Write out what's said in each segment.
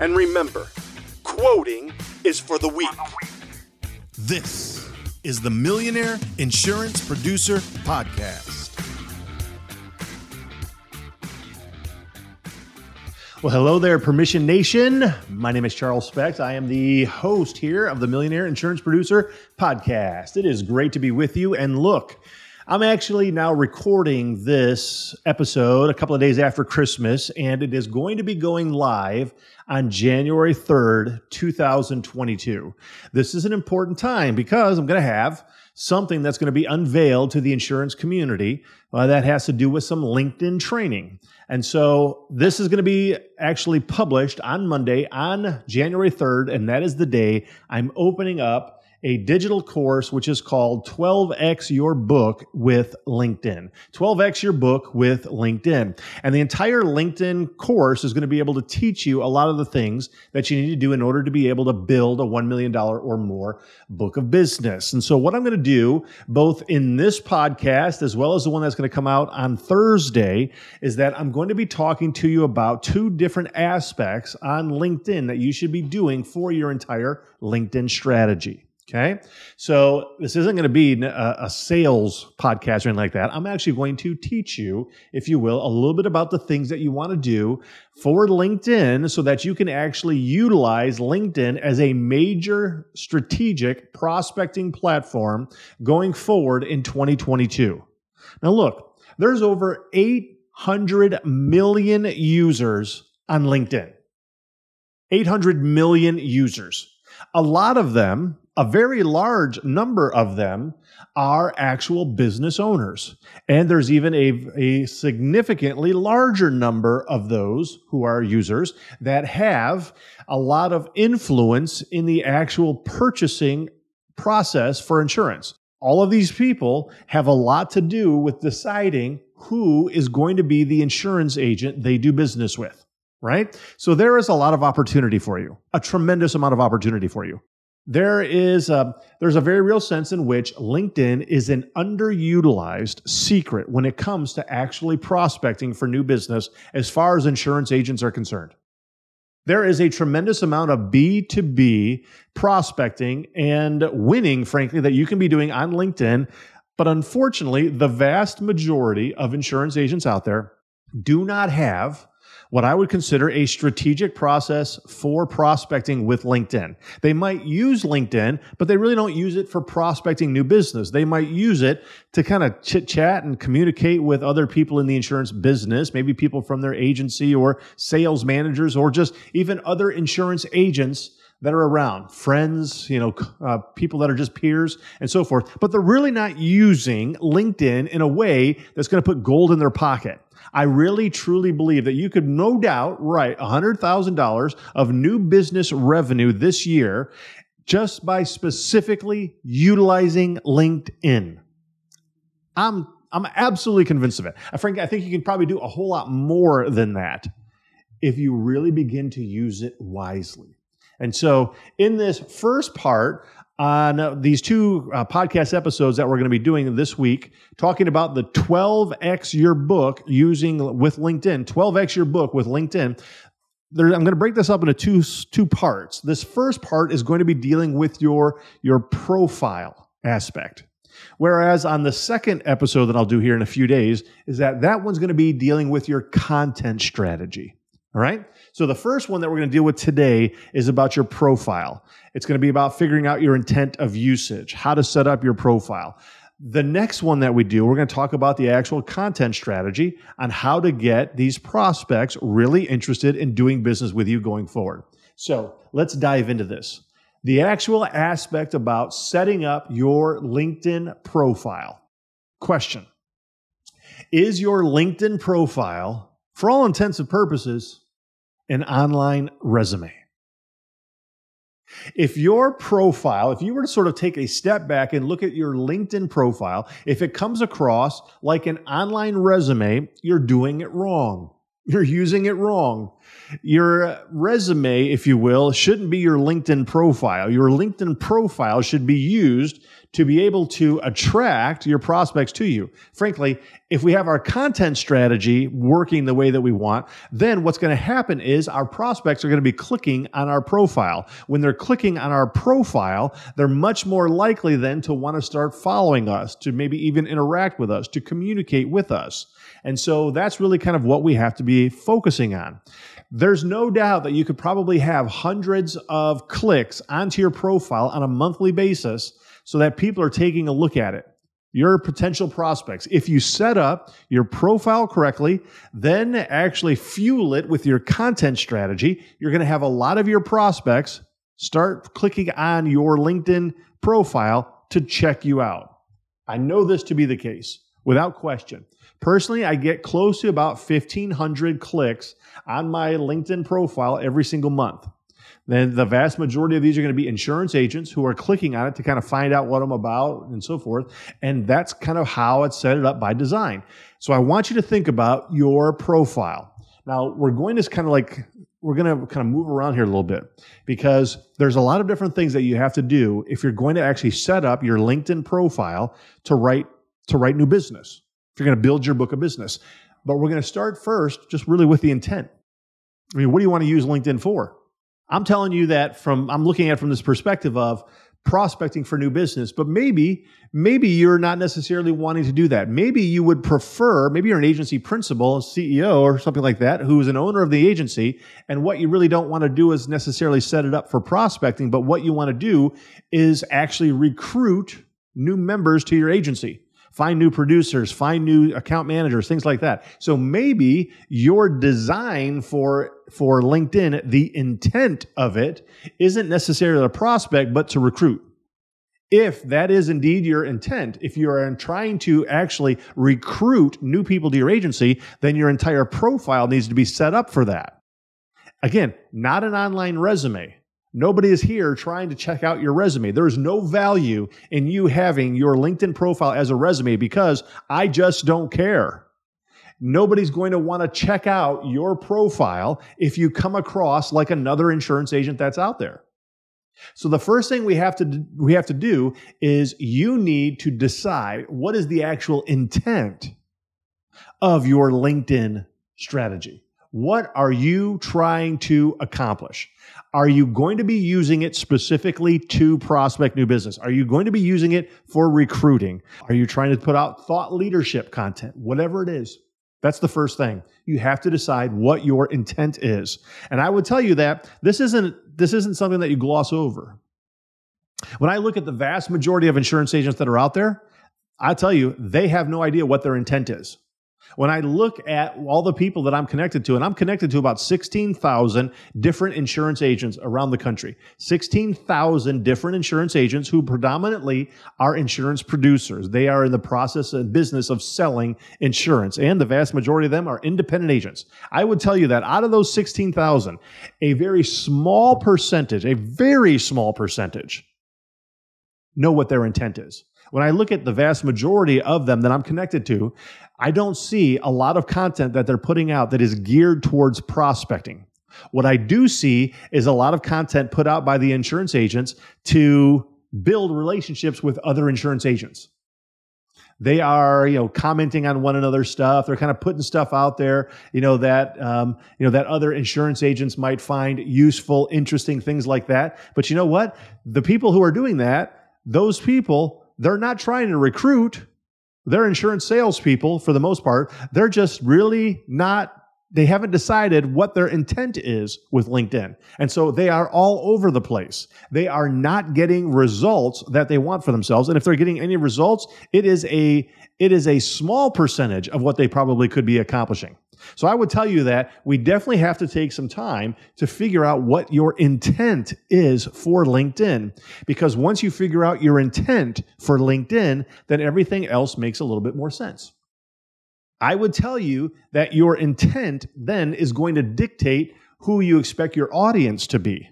And remember, quoting is for the weak. This is the Millionaire Insurance Producer Podcast. Well, hello there, Permission Nation. My name is Charles Specht. I am the host here of the Millionaire Insurance Producer Podcast. It is great to be with you. And look, I'm actually now recording this episode a couple of days after Christmas, and it is going to be going live on January 3rd, 2022. This is an important time because I'm going to have something that's going to be unveiled to the insurance community uh, that has to do with some LinkedIn training. And so this is going to be actually published on Monday on January 3rd, and that is the day I'm opening up a digital course which is called 12x Your Book with LinkedIn. 12x Your Book with LinkedIn. And the entire LinkedIn course is going to be able to teach you a lot of the things that you need to do in order to be able to build a $1 million or more book of business. And so, what I'm going to do, both in this podcast as well as the one that's going to come out on Thursday, is that I'm going to be talking to you about two different aspects on LinkedIn that you should be doing for your entire LinkedIn strategy. Okay. So this isn't going to be a, a, sales podcast or anything like that. I'm actually going to teach you, if you will, a little bit about the things that you want to do for LinkedIn so that you can actually utilize LinkedIn as a major strategic prospecting platform going forward in 2022. Now, look, there's over 800 million users on LinkedIn. 800 million users. A lot of them a very large number of them are actual business owners. And there's even a, a significantly larger number of those who are users that have a lot of influence in the actual purchasing process for insurance. All of these people have a lot to do with deciding who is going to be the insurance agent they do business with, right? So there is a lot of opportunity for you, a tremendous amount of opportunity for you. There is a, there's a very real sense in which LinkedIn is an underutilized secret when it comes to actually prospecting for new business as far as insurance agents are concerned. There is a tremendous amount of B2B prospecting and winning, frankly, that you can be doing on LinkedIn. But unfortunately, the vast majority of insurance agents out there do not have what I would consider a strategic process for prospecting with LinkedIn. They might use LinkedIn, but they really don't use it for prospecting new business. They might use it to kind of chit chat and communicate with other people in the insurance business, maybe people from their agency or sales managers or just even other insurance agents that are around, friends, you know, uh, people that are just peers and so forth. But they're really not using LinkedIn in a way that's going to put gold in their pocket. I really truly believe that you could no doubt write $100,000 of new business revenue this year just by specifically utilizing LinkedIn. I'm I'm absolutely convinced of it. Uh, I frankly, I think you can probably do a whole lot more than that if you really begin to use it wisely. And so, in this first part, on these two uh, podcast episodes that we're going to be doing this week, talking about the 12x your book using with LinkedIn, 12x your book with LinkedIn. There, I'm going to break this up into two two parts. This first part is going to be dealing with your your profile aspect. Whereas on the second episode that I'll do here in a few days is that that one's going to be dealing with your content strategy. All right. So the first one that we're going to deal with today is about your profile. It's going to be about figuring out your intent of usage, how to set up your profile. The next one that we do, we're going to talk about the actual content strategy on how to get these prospects really interested in doing business with you going forward. So let's dive into this. The actual aspect about setting up your LinkedIn profile. Question Is your LinkedIn profile, for all intents and purposes, an online resume? If your profile, if you were to sort of take a step back and look at your LinkedIn profile, if it comes across like an online resume, you're doing it wrong. You're using it wrong. Your resume, if you will, shouldn't be your LinkedIn profile. Your LinkedIn profile should be used to be able to attract your prospects to you. Frankly, if we have our content strategy working the way that we want, then what's going to happen is our prospects are going to be clicking on our profile. When they're clicking on our profile, they're much more likely then to want to start following us, to maybe even interact with us, to communicate with us. And so that's really kind of what we have to be focusing on. There's no doubt that you could probably have hundreds of clicks onto your profile on a monthly basis so that people are taking a look at it. Your potential prospects. If you set up your profile correctly, then actually fuel it with your content strategy, you're going to have a lot of your prospects start clicking on your LinkedIn profile to check you out. I know this to be the case without question. Personally, I get close to about 1,500 clicks on my LinkedIn profile every single month. Then the vast majority of these are going to be insurance agents who are clicking on it to kind of find out what I'm about and so forth. And that's kind of how it's set it up by design. So I want you to think about your profile. Now we're going to kind of like we're going to kind of move around here a little bit because there's a lot of different things that you have to do if you're going to actually set up your LinkedIn profile to write to write new business if you're going to build your book of business. But we're going to start first just really with the intent. I mean, what do you want to use LinkedIn for? I'm telling you that from, I'm looking at from this perspective of prospecting for new business, but maybe, maybe you're not necessarily wanting to do that. Maybe you would prefer, maybe you're an agency principal, CEO or something like that, who's an owner of the agency. And what you really don't want to do is necessarily set it up for prospecting, but what you want to do is actually recruit new members to your agency find new producers, find new account managers, things like that. So maybe your design for for LinkedIn, the intent of it isn't necessarily a prospect, but to recruit. If that is indeed your intent, if you are trying to actually recruit new people to your agency, then your entire profile needs to be set up for that. Again, not an online resume. Nobody is here trying to check out your resume. There is no value in you having your LinkedIn profile as a resume because I just don't care. Nobody's going to want to check out your profile if you come across like another insurance agent that's out there. So the first thing we have to we have to do is you need to decide what is the actual intent of your LinkedIn strategy. What are you trying to accomplish? Are you going to be using it specifically to prospect new business? Are you going to be using it for recruiting? Are you trying to put out thought leadership content? Whatever it is. That's the first thing. You have to decide what your intent is. And I would tell you that this isn't this isn't something that you gloss over. When I look at the vast majority of insurance agents that are out there, I tell you, they have no idea what their intent is. When I look at all the people that I'm connected to, and I'm connected to about 16,000 different insurance agents around the country, 16,000 different insurance agents who predominantly are insurance producers. They are in the process and business of selling insurance, and the vast majority of them are independent agents. I would tell you that out of those 16,000, a very small percentage, a very small percentage, know what their intent is. When I look at the vast majority of them that I'm connected to, I don't see a lot of content that they're putting out that is geared towards prospecting. What I do see is a lot of content put out by the insurance agents to build relationships with other insurance agents. They are, you know, commenting on one another's stuff. They're kind of putting stuff out there, you know, that, um, you know, that other insurance agents might find useful, interesting things like that. But you know what? The people who are doing that, those people they're not trying to recruit. They're insurance salespeople for the most part. They're just really not they haven't decided what their intent is with LinkedIn. And so they are all over the place. They are not getting results that they want for themselves. And if they're getting any results, it is a it is a small percentage of what they probably could be accomplishing. So I would tell you that we definitely have to take some time to figure out what your intent is for LinkedIn. Because once you figure out your intent for LinkedIn, then everything else makes a little bit more sense. I would tell you that your intent then is going to dictate who you expect your audience to be.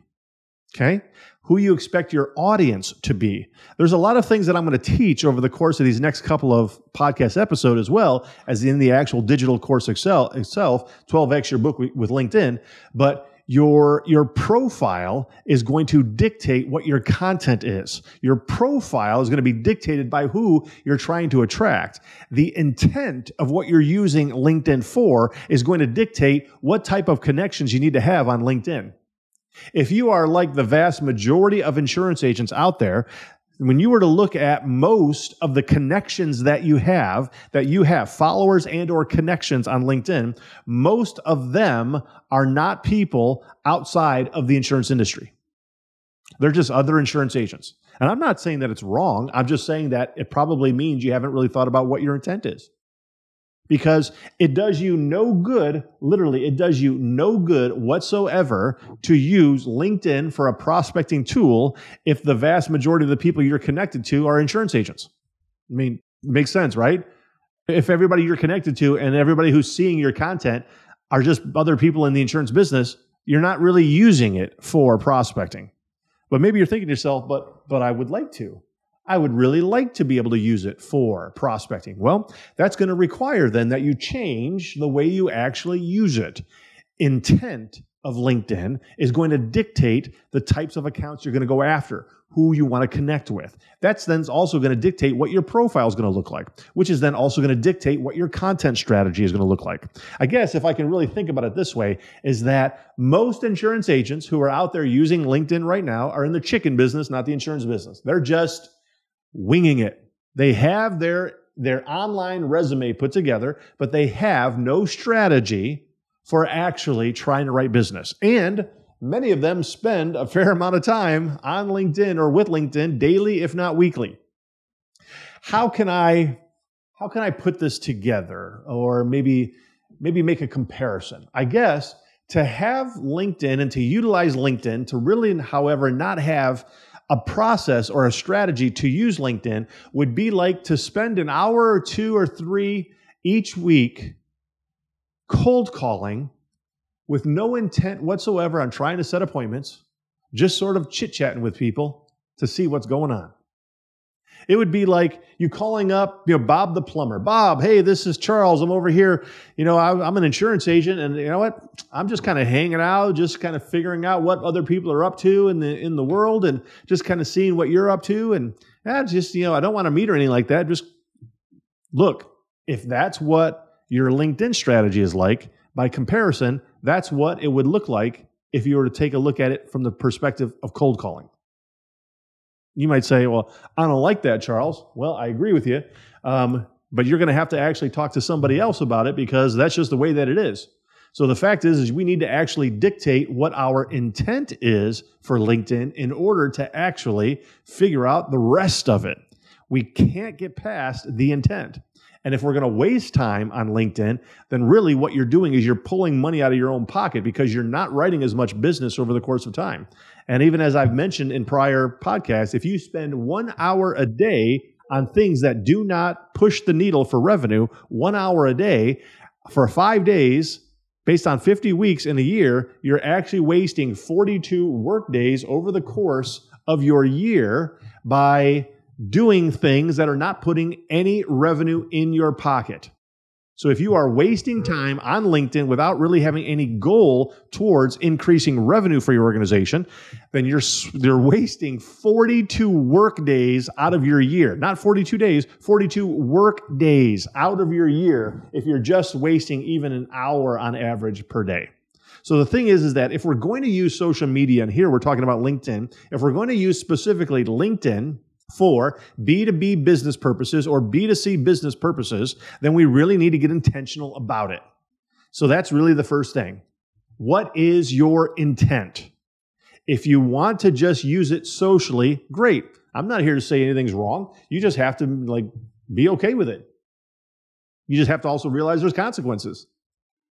Okay? Who you expect your audience to be. There's a lot of things that I'm going to teach over the course of these next couple of podcast episodes as well as in the actual digital course Excel itself, 12x your book with LinkedIn, but your your profile is going to dictate what your content is. Your profile is going to be dictated by who you're trying to attract. The intent of what you're using linkedin for is going to dictate what type of connections you need to have on linkedin if you are like the vast majority of insurance agents out there when you were to look at most of the connections that you have that you have followers and or connections on linkedin most of them are not people outside of the insurance industry. They're just other insurance agents. And i'm not saying that it's wrong. I'm just saying that it probably means you haven't really thought about what your intent is because it does you no good, literally, it does you no good whatsoever to use LinkedIn for a prospecting tool if the vast majority of the people you're connected to are insurance agents. I mean, makes sense, right? If everybody you're connected to and everybody who's seeing your content are just other people in the insurance business, you're not really using it for prospecting. But maybe you're thinking to yourself, but but I would like to. I would really like to be able to use it for prospecting. Well, that's going to require then that you change the way you actually use it. Intent of LinkedIn is going to dictate the types of accounts you're going to go after, who you want to connect with. That's then also going to dictate what your profile is going to look like, which is then also going to dictate what your content strategy is going to look like. I guess if I can really think about it this way, is that most insurance agents who are out there using LinkedIn right now are in the chicken business, not the insurance business. They're just winging it. They have their their online resume put together, but they have no strategy for actually trying to write business. And many of them spend a fair amount of time on LinkedIn or with LinkedIn daily if not weekly. How can I how can I put this together or maybe maybe make a comparison? I guess to have LinkedIn and to utilize LinkedIn to really however not have a process or a strategy to use LinkedIn would be like to spend an hour or two or three each week cold calling with no intent whatsoever on trying to set appointments, just sort of chit chatting with people to see what's going on. It would be like you calling up, you know, Bob the plumber. Bob, hey, this is Charles. I'm over here. You know, I, am an insurance agent, and you know what? I'm just kind of hanging out, just kind of figuring out what other people are up to in the in the world, and just kind of seeing what you're up to. And yeah, just you know, I don't want to meet or anything like that. Just look, if that's what your LinkedIn strategy is like, by comparison, that's what it would look like if you were to take a look at it from the perspective of cold calling. You might say, well, I don't like that, Charles. Well, I agree with you. Um, but you're going to have to actually talk to somebody else about it because that's just the way that it is. So the fact is, is we need to actually dictate what our intent is for LinkedIn in order to actually figure out the rest of it. We can't get past the intent. And if we're going to waste time on LinkedIn, then really what you're doing is you're pulling money out of your own pocket because you're not writing as much business over the course of time. And even as I've mentioned in prior podcasts, if you spend one hour a day on things that do not push the needle for revenue, one hour a day for five days, based on 50 weeks in a year, you're actually wasting 42 work days over the course of your year by doing things that are not putting any revenue in your pocket. So if you are wasting time on LinkedIn without really having any goal towards increasing revenue for your organization, then you're you're wasting 42 work days out of your year. Not 42 days, 42 work days out of your year if you're just wasting even an hour on average per day. So the thing is, is that if we're going to use social media, and here we're talking about LinkedIn, if we're going to use specifically LinkedIn for B2B business purposes or B2C business purposes, then we really need to get intentional about it. So that's really the first thing. What is your intent? If you want to just use it socially, great. I'm not here to say anything's wrong. You just have to like be okay with it. You just have to also realize there's consequences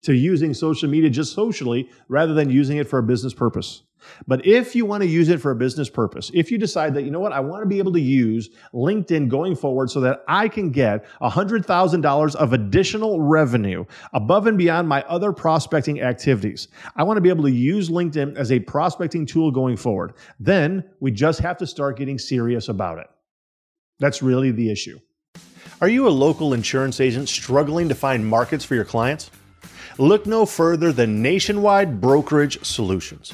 to using social media just socially rather than using it for a business purpose. But if you want to use it for a business purpose, if you decide that, you know what, I want to be able to use LinkedIn going forward so that I can get $100,000 of additional revenue above and beyond my other prospecting activities, I want to be able to use LinkedIn as a prospecting tool going forward, then we just have to start getting serious about it. That's really the issue. Are you a local insurance agent struggling to find markets for your clients? Look no further than Nationwide Brokerage Solutions.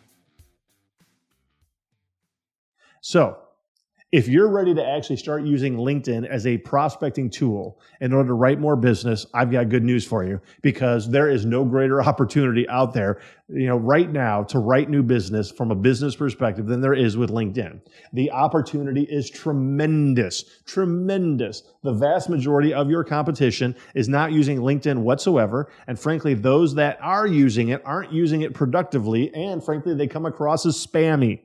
So, if you're ready to actually start using LinkedIn as a prospecting tool in order to write more business, I've got good news for you because there is no greater opportunity out there, you know, right now to write new business from a business perspective than there is with LinkedIn. The opportunity is tremendous, tremendous. The vast majority of your competition is not using LinkedIn whatsoever. And frankly, those that are using it aren't using it productively. And frankly, they come across as spammy.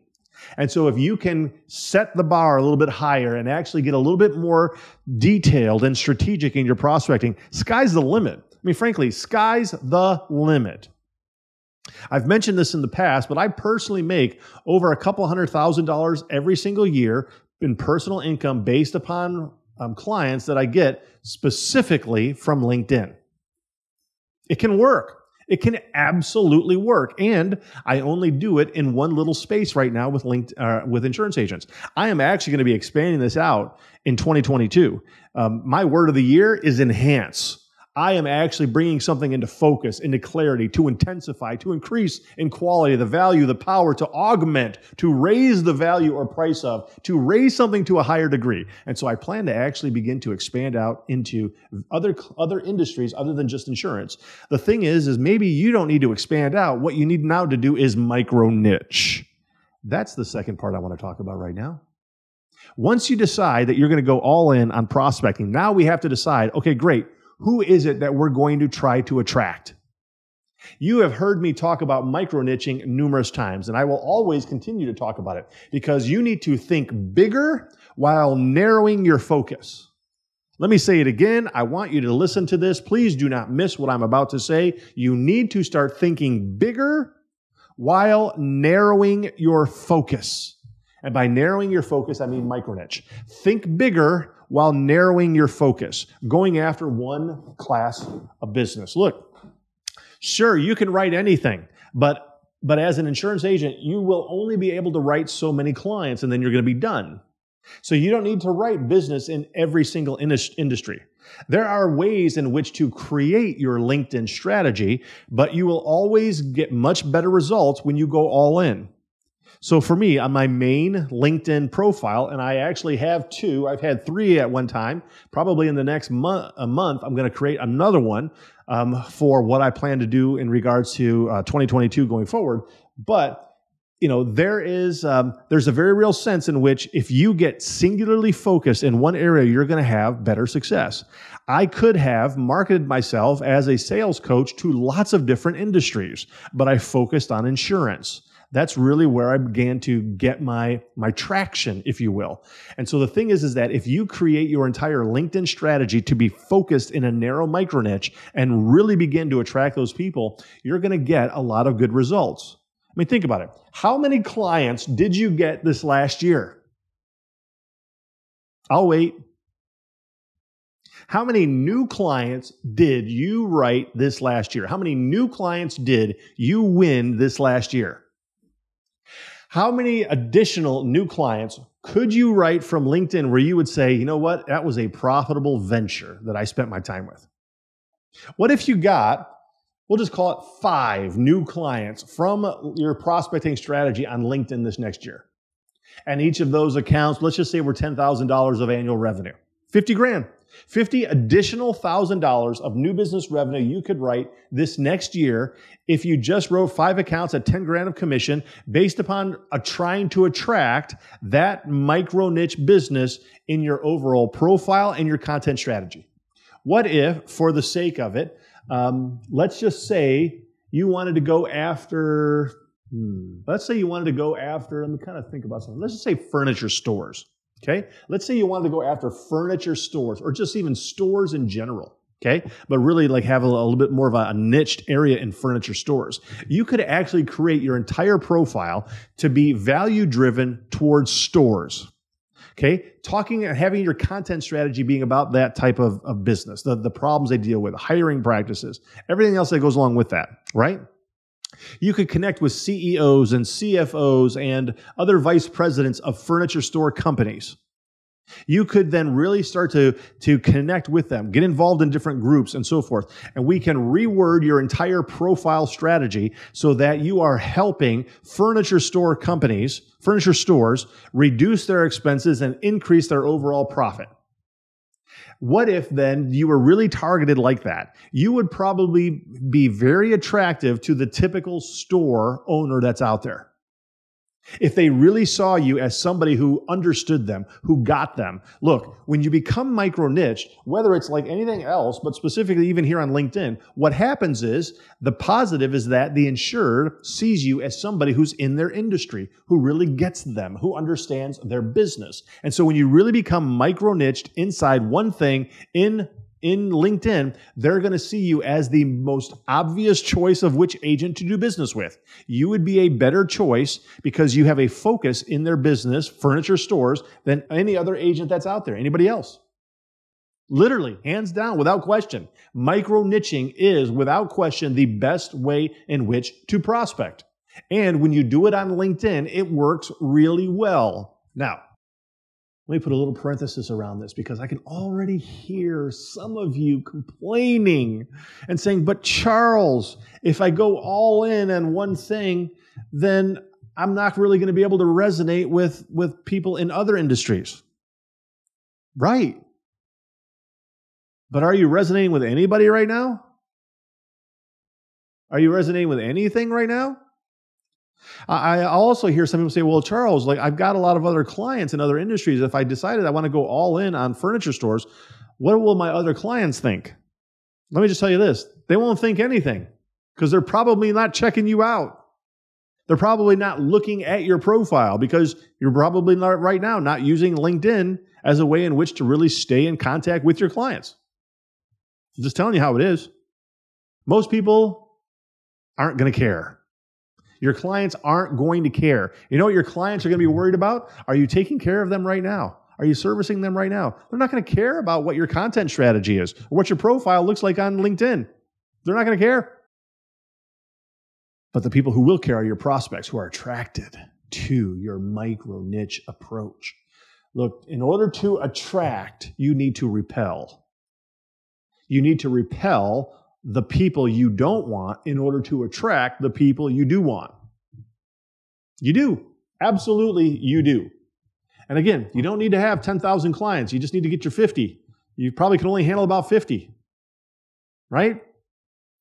And so if you can set the bar a little bit higher and actually get a little bit more detailed and strategic in your prospecting, sky's the limit. I mean, frankly, sky's the limit. I've mentioned this in the past, but I personally make over a couple hundred thousand dollars every single year in personal income based upon um, clients that I get specifically from LinkedIn. It can work. It can absolutely work. And I only do it in one little space right now with linked uh, with insurance agents. I am actually going to be expanding this out in 2022. Um, my word of the year is enhance. I am actually bringing something into focus, into clarity, to intensify, to increase in quality, the value, the power, to augment, to raise the value or price of, to raise something to a higher degree. And so I plan to actually begin to expand out into other, other industries other than just insurance. The thing is, is maybe you don't need to expand out. What you need now to do is micro niche. That's the second part I want to talk about right now. Once you decide that you're going to go all in on prospecting, now we have to decide, okay, great who is it that we're going to try to attract? You have heard me talk about micro niching numerous times, and I will always continue to talk about it because you need to think bigger while narrowing your focus. Let me say it again. I want you to listen to this. Please do not miss what I'm about to say. You need to start thinking bigger while narrowing your focus. And by narrowing your focus, I mean micro niche. Think bigger while narrowing your focus, going after one class of business. Look, sure, you can write anything, but but as an insurance agent, you will only be able to write so many clients and then you're going to be done. So you don't need to write business in every single industry. There are ways in which to create your LinkedIn strategy, but you will always get much better results when you go all in. So for me, on my main LinkedIn profile, and I actually have two, I've had three at one time. Probably in the next month, a month, I'm going to create another one um, for what I plan to do in regards to uh, 2022 going forward. But you know there is um, there's a very real sense in which if you get singularly focused in one area you're going to have better success i could have marketed myself as a sales coach to lots of different industries but i focused on insurance that's really where I began to get my, my traction, if you will. And so the thing is, is that if you create your entire LinkedIn strategy to be focused in a narrow micro niche and really begin to attract those people, you're going to get a lot of good results. I mean, think about it. How many clients did you get this last year? I'll wait. How many new clients did you write this last year? How many new clients did you win this last year? How many additional new clients could you write from LinkedIn where you would say, you know what, that was a profitable venture that I spent my time with? What if you got we'll just call it five new clients from your prospecting strategy on LinkedIn this next year. And each of those accounts, let's just say we're $10,000 of annual revenue, 50 grand. 50 additional thousand dollars of new business revenue you could write this next year if you just wrote five accounts at 10 grand of commission based upon a trying to attract that micro niche business in your overall profile and your content strategy. What if, for the sake of it, um, let's just say you wanted to go after, hmm, let's say you wanted to go after, let me kind of think about something. Let's just say furniture stores. Okay. Let's say you wanted to go after furniture stores or just even stores in general. Okay. But really like have a, little bit more of a, a niched area in furniture stores. You could actually create your entire profile to be value driven towards stores. Okay. Talking and having your content strategy being about that type of, of business, the, the problems they deal with, hiring practices, everything else that goes along with that. Right. You could connect with CEOs and CFOs and other vice presidents of furniture store companies. You could then really start to, to connect with them, get involved in different groups and so forth. And we can reword your entire profile strategy so that you are helping furniture store companies, furniture stores, reduce their expenses and increase their overall profit. What if then you were really targeted like that? You would probably be very attractive to the typical store owner that's out there. If they really saw you as somebody who understood them, who got them. Look, when you become micro niche, whether it's like anything else, but specifically even here on LinkedIn, what happens is the positive is that the insured sees you as somebody who's in their industry, who really gets them, who understands their business. And so when you really become micro niched inside one thing in in LinkedIn, they're going to see you as the most obvious choice of which agent to do business with. You would be a better choice because you have a focus in their business, furniture stores, than any other agent that's out there, anybody else. Literally, hands down, without question. Micro niching is, without question, the best way in which to prospect. And when you do it on LinkedIn, it works really well. Now, let me put a little parenthesis around this because I can already hear some of you complaining and saying, but Charles, if I go all in on one thing, then I'm not really going to be able to resonate with, with people in other industries. Right. But are you resonating with anybody right now? Are you resonating with anything right now? I also hear some people say, well, Charles, like I've got a lot of other clients in other industries. If I decided I want to go all in on furniture stores, what will my other clients think? Let me just tell you this they won't think anything because they're probably not checking you out. They're probably not looking at your profile because you're probably not right now not using LinkedIn as a way in which to really stay in contact with your clients. I'm just telling you how it is. Most people aren't going to care. Your clients aren't going to care. You know what your clients are going to be worried about? Are you taking care of them right now? Are you servicing them right now? They're not going to care about what your content strategy is or what your profile looks like on LinkedIn. They're not going to care. But the people who will care are your prospects who are attracted to your micro niche approach. Look, in order to attract, you need to repel. You need to repel the people you don't want in order to attract the people you do want. You do. Absolutely, you do. And again, you don't need to have 10,000 clients. You just need to get your 50. You probably can only handle about 50. Right?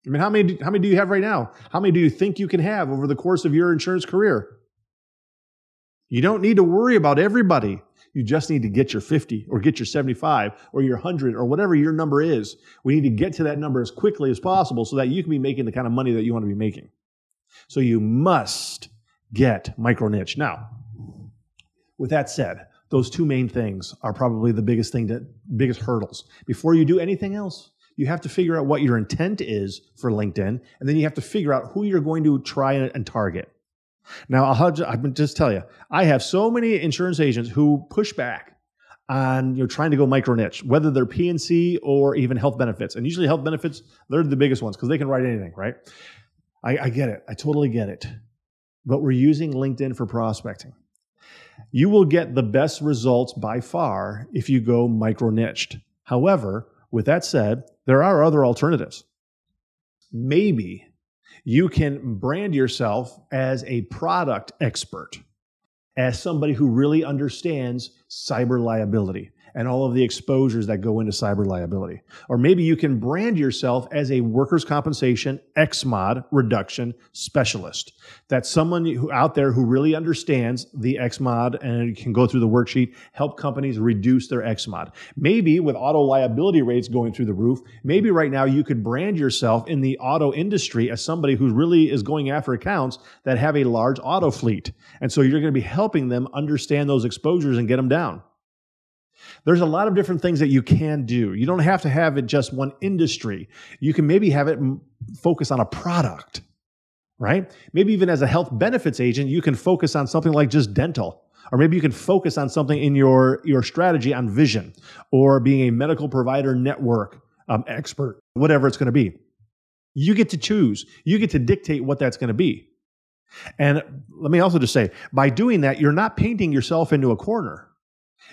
I mean, how many, how many do you have right now? How many do you think you can have over the course of your insurance career? You don't need to worry about everybody. You just need to get your 50 or get your 75 or your 100 or whatever your number is. We need to get to that number as quickly as possible so that you can be making the kind of money that you want to be making. So you must get micro niche. Now, with that said, those two main things are probably the biggest thing that biggest hurdles. Before you do anything else, you have to figure out what your intent is for LinkedIn, and then you have to figure out who you're going to try and target. Now, I'll just tell you, I have so many insurance agents who push back on you know trying to go micro niche, whether they're P&C or even health benefits. And usually health benefits, they're the biggest ones because they can write anything, right? I, I get it. I totally get it. But we're using LinkedIn for prospecting. You will get the best results by far if you go micro niched. However, with that said, there are other alternatives. maybe you can brand yourself as a product expert, as somebody who really understands cyber liability and all of the exposures that go into cyber liability. Or maybe you can brand yourself as a workers' compensation XMOD reduction specialist. That's someone who out there who really understands the XMOD and can go through the worksheet, help companies reduce their XMOD. Maybe with auto liability rates going through the roof, maybe right now you could brand yourself in the auto industry as somebody who really is going after accounts that have a large auto fleet. And so you're going to be helping them understand those exposures and get them down. There's a lot of different things that you can do. You don't have to have it just one industry. You can maybe have it focus on a product, right? Maybe even as a health benefits agent, you can focus on something like just dental. Or maybe you can focus on something in your, your strategy on vision or being a medical provider network um, expert, whatever it's going to be. You get to choose. You get to dictate what that's going to be. And let me also just say, by doing that, you're not painting yourself into a corner.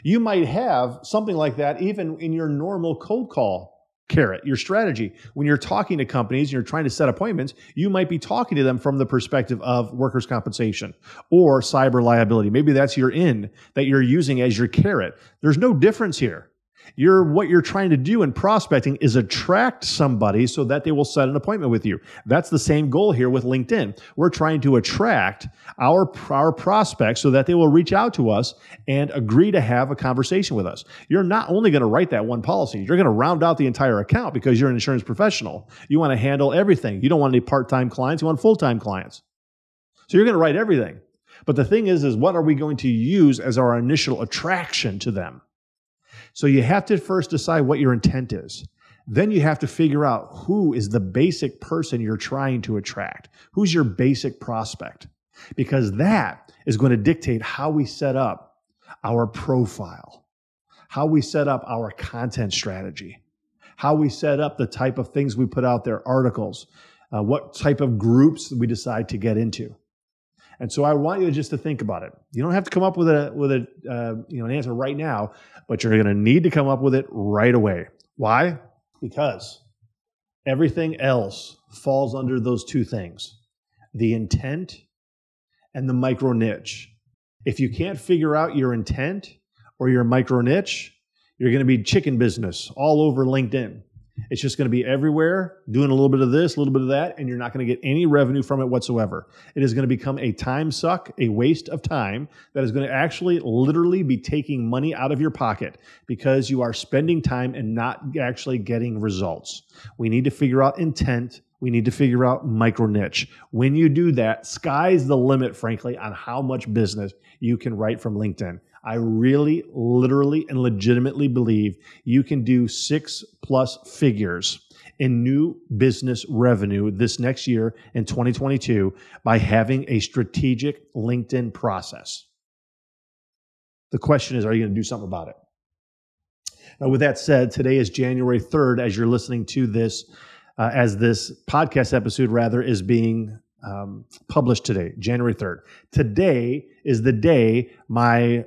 You might have something like that even in your normal cold call carrot, your strategy. When you're talking to companies and you're trying to set appointments, you might be talking to them from the perspective of workers' compensation or cyber liability. Maybe that's your in that you're using as your carrot. There's no difference here. You're what you're trying to do in prospecting is attract somebody so that they will set an appointment with you. That's the same goal here with LinkedIn. We're trying to attract our our prospects so that they will reach out to us and agree to have a conversation with us. You're not only going to write that one policy, you're going to round out the entire account because you're an insurance professional. You want to handle everything. You don't want any part-time clients, you want full-time clients. So you're going to write everything. But the thing is is what are we going to use as our initial attraction to them? So you have to first decide what your intent is. Then you have to figure out who is the basic person you're trying to attract. Who's your basic prospect? Because that is going to dictate how we set up our profile, how we set up our content strategy, how we set up the type of things we put out there, articles, uh, what type of groups we decide to get into. And so I want you just to think about it. You don't have to come up with a with a uh, you know an answer right now, but you're going to need to come up with it right away. Why? Because everything else falls under those two things: the intent and the micro niche. If you can't figure out your intent or your micro niche, you're going to be chicken business all over LinkedIn. It's just going to be everywhere, doing a little bit of this, a little bit of that, and you're not going to get any revenue from it whatsoever. It is going to become a time suck, a waste of time that is going to actually literally be taking money out of your pocket because you are spending time and not actually getting results. We need to figure out intent. We need to figure out micro niche. When you do that, sky's the limit, frankly, on how much business you can write from LinkedIn. I really, literally, and legitimately believe you can do six plus figures in new business revenue this next year in 2022 by having a strategic LinkedIn process. The question is, are you going to do something about it? Now, with that said, today is January 3rd as you're listening to this, uh, as this podcast episode rather is being um, published today, January 3rd. Today is the day my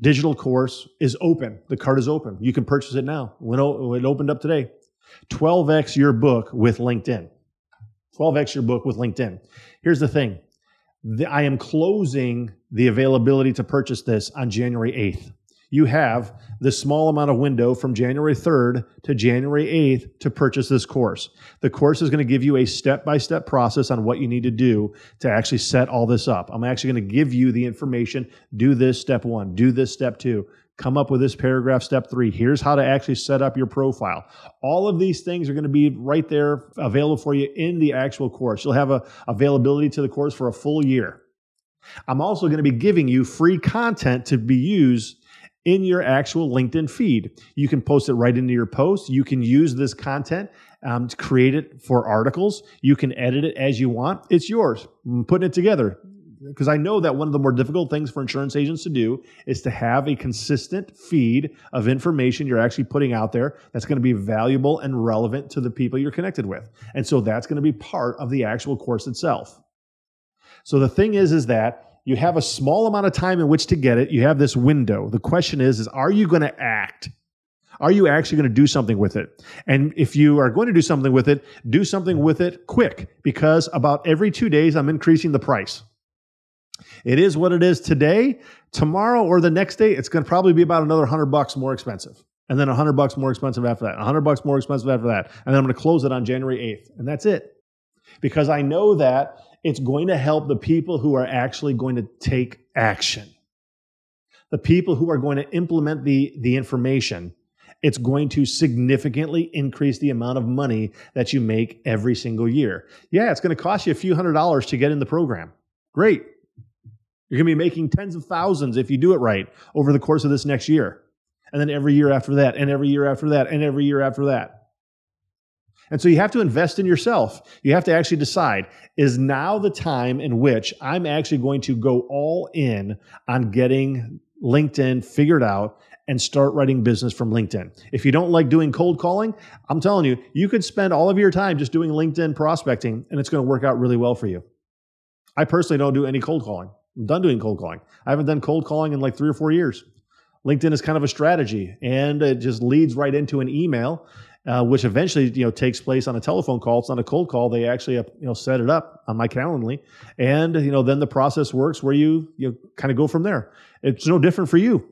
digital course is open. The card is open. You can purchase it now. When it opened up today. 12x your book with LinkedIn. 12x your book with LinkedIn. Here's the thing. I am closing the availability to purchase this on January 8th you have this small amount of window from January 3rd to January 8th to purchase this course. The course is going to give you a step by step process on what you need to do to actually set all this up. I'm actually going to give you the information. Do this step one, do this step two, come up with this paragraph step three. Here's how to actually set up your profile. All of these things are going to be right there available for you in the actual course. You'll have a availability to the course for a full year. I'm also going to be giving you free content to be used in your actual LinkedIn feed. You can post it right into your post. You can use this content um, to create it for articles. You can edit it as you want. It's yours. I'm putting it together because I know that one of the more difficult things for insurance agents to do is to have a consistent feed of information you're actually putting out there that's going to be valuable and relevant to the people you're connected with. And so that's going to be part of the actual course itself. So the thing is, is that you have a small amount of time in which to get it. You have this window. The question is, is are you going to act? Are you actually going to do something with it? And if you are going to do something with it, do something with it quick because about every two days, I'm increasing the price. It is what it is today. Tomorrow or the next day, it's going to probably be about another 100 bucks more expensive. And then 100 bucks more expensive after that. 100 bucks more expensive after that. And then I'm going to close it on January 8th. And that's it. Because I know that it's going to help the people who are actually going to take action. The people who are going to implement the, the information it's going to significantly increase the amount of money that you make every single year. Yeah, it's going to cost you a few hundred dollars to get in the program. Great. You're going to be making tens of thousands if you do it right over the course of this next year. And then every year after that, and every year after that, and every year after that. And so you have to invest in yourself. You have to actually decide is now the time in which I'm actually going to go all in on getting LinkedIn figured out and start writing business from LinkedIn. If you don't like doing cold calling, I'm telling you, you could spend all of your time just doing LinkedIn prospecting and it's going to work out really well for you. I personally don't do any cold calling. I'm done doing cold calling. I haven't done cold calling in like three or four years. LinkedIn is kind of a strategy and it just leads right into an email. Uh, which eventually you know takes place on a telephone call. It's not a cold call. They actually uh, you know set it up on my Calendly, and you know then the process works where you you kind of go from there. It's no different for you.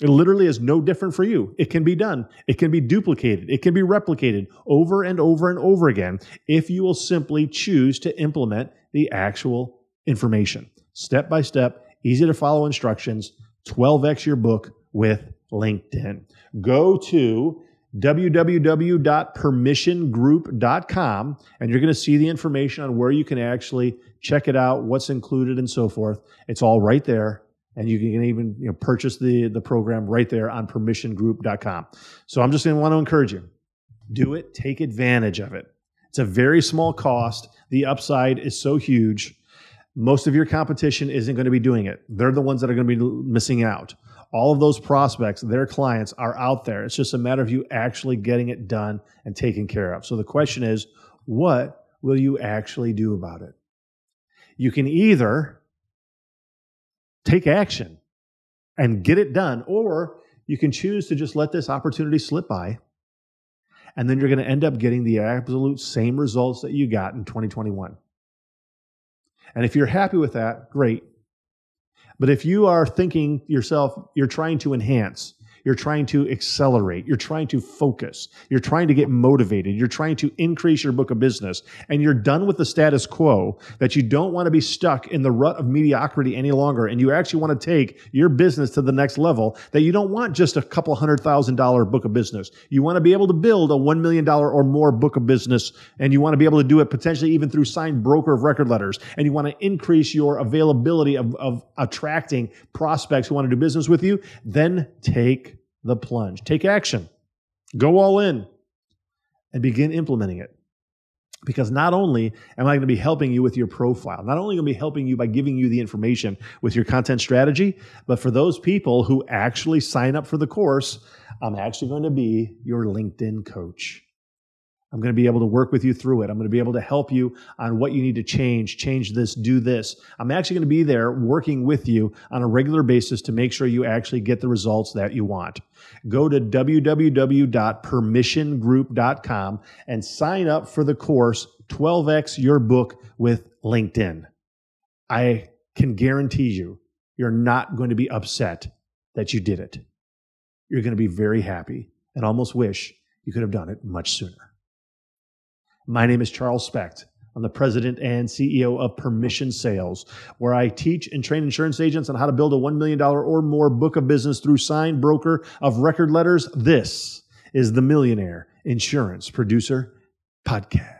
It literally is no different for you. It can be done. It can be duplicated. It can be replicated over and over and over again if you will simply choose to implement the actual information. Step by step, easy to follow instructions, 12x your book with LinkedIn. Go to www.permissiongroup.com and you're going to see the information on where you can actually check it out, what's included, and so forth. It's all right there and you can even you know, purchase the, the program right there on permissiongroup.com. So I'm just going to want to encourage you do it, take advantage of it. It's a very small cost. The upside is so huge. Most of your competition isn't going to be doing it. They're the ones that are going to be missing out. All of those prospects, their clients are out there. It's just a matter of you actually getting it done and taken care of. So the question is, what will you actually do about it? You can either take action and get it done. Or you can choose to just let this opportunity slip by. And then you're going to end up getting the absolute same results that you got in 2021. And if you're happy with that, great. But if you are thinking yourself, you're trying to enhance, you're trying to accelerate. You're trying to focus. You're trying to get motivated. You're trying to increase your book of business. And you're done with the status quo that you don't want to be stuck in the rut of mediocrity any longer. And you actually want to take your business to the next level that you don't want just a couple hundred thousand dollar book of business. You want to be able to build a $1 million or more book of business. And you want to be able to do it potentially even through signed broker of record letters. And you want to increase your availability of, of attracting prospects who want to do business with you. Then take the plunge. Take action. Go all in and begin implementing it. Because not only am I going to be helping you with your profile, not only going to be helping you by giving you the information with your content strategy, but for those people who actually sign up for the course, I'm actually going to be your LinkedIn coach. I'm going to be able to work with you through it. I'm going to be able to help you on what you need to change, change this, do this. I'm actually going to be there working with you on a regular basis to make sure you actually get the results that you want. Go to www.permissiongroup.com and sign up for the course 12x your book with LinkedIn. I can guarantee you, you're not going to be upset that you did it. You're going to be very happy and almost wish you could have done it much sooner. My name is Charles Specht. I'm the president and CEO of Permission Sales, where I teach and train insurance agents on how to build a $1 million or more book of business through signed broker of record letters. This is the Millionaire Insurance Producer Podcast.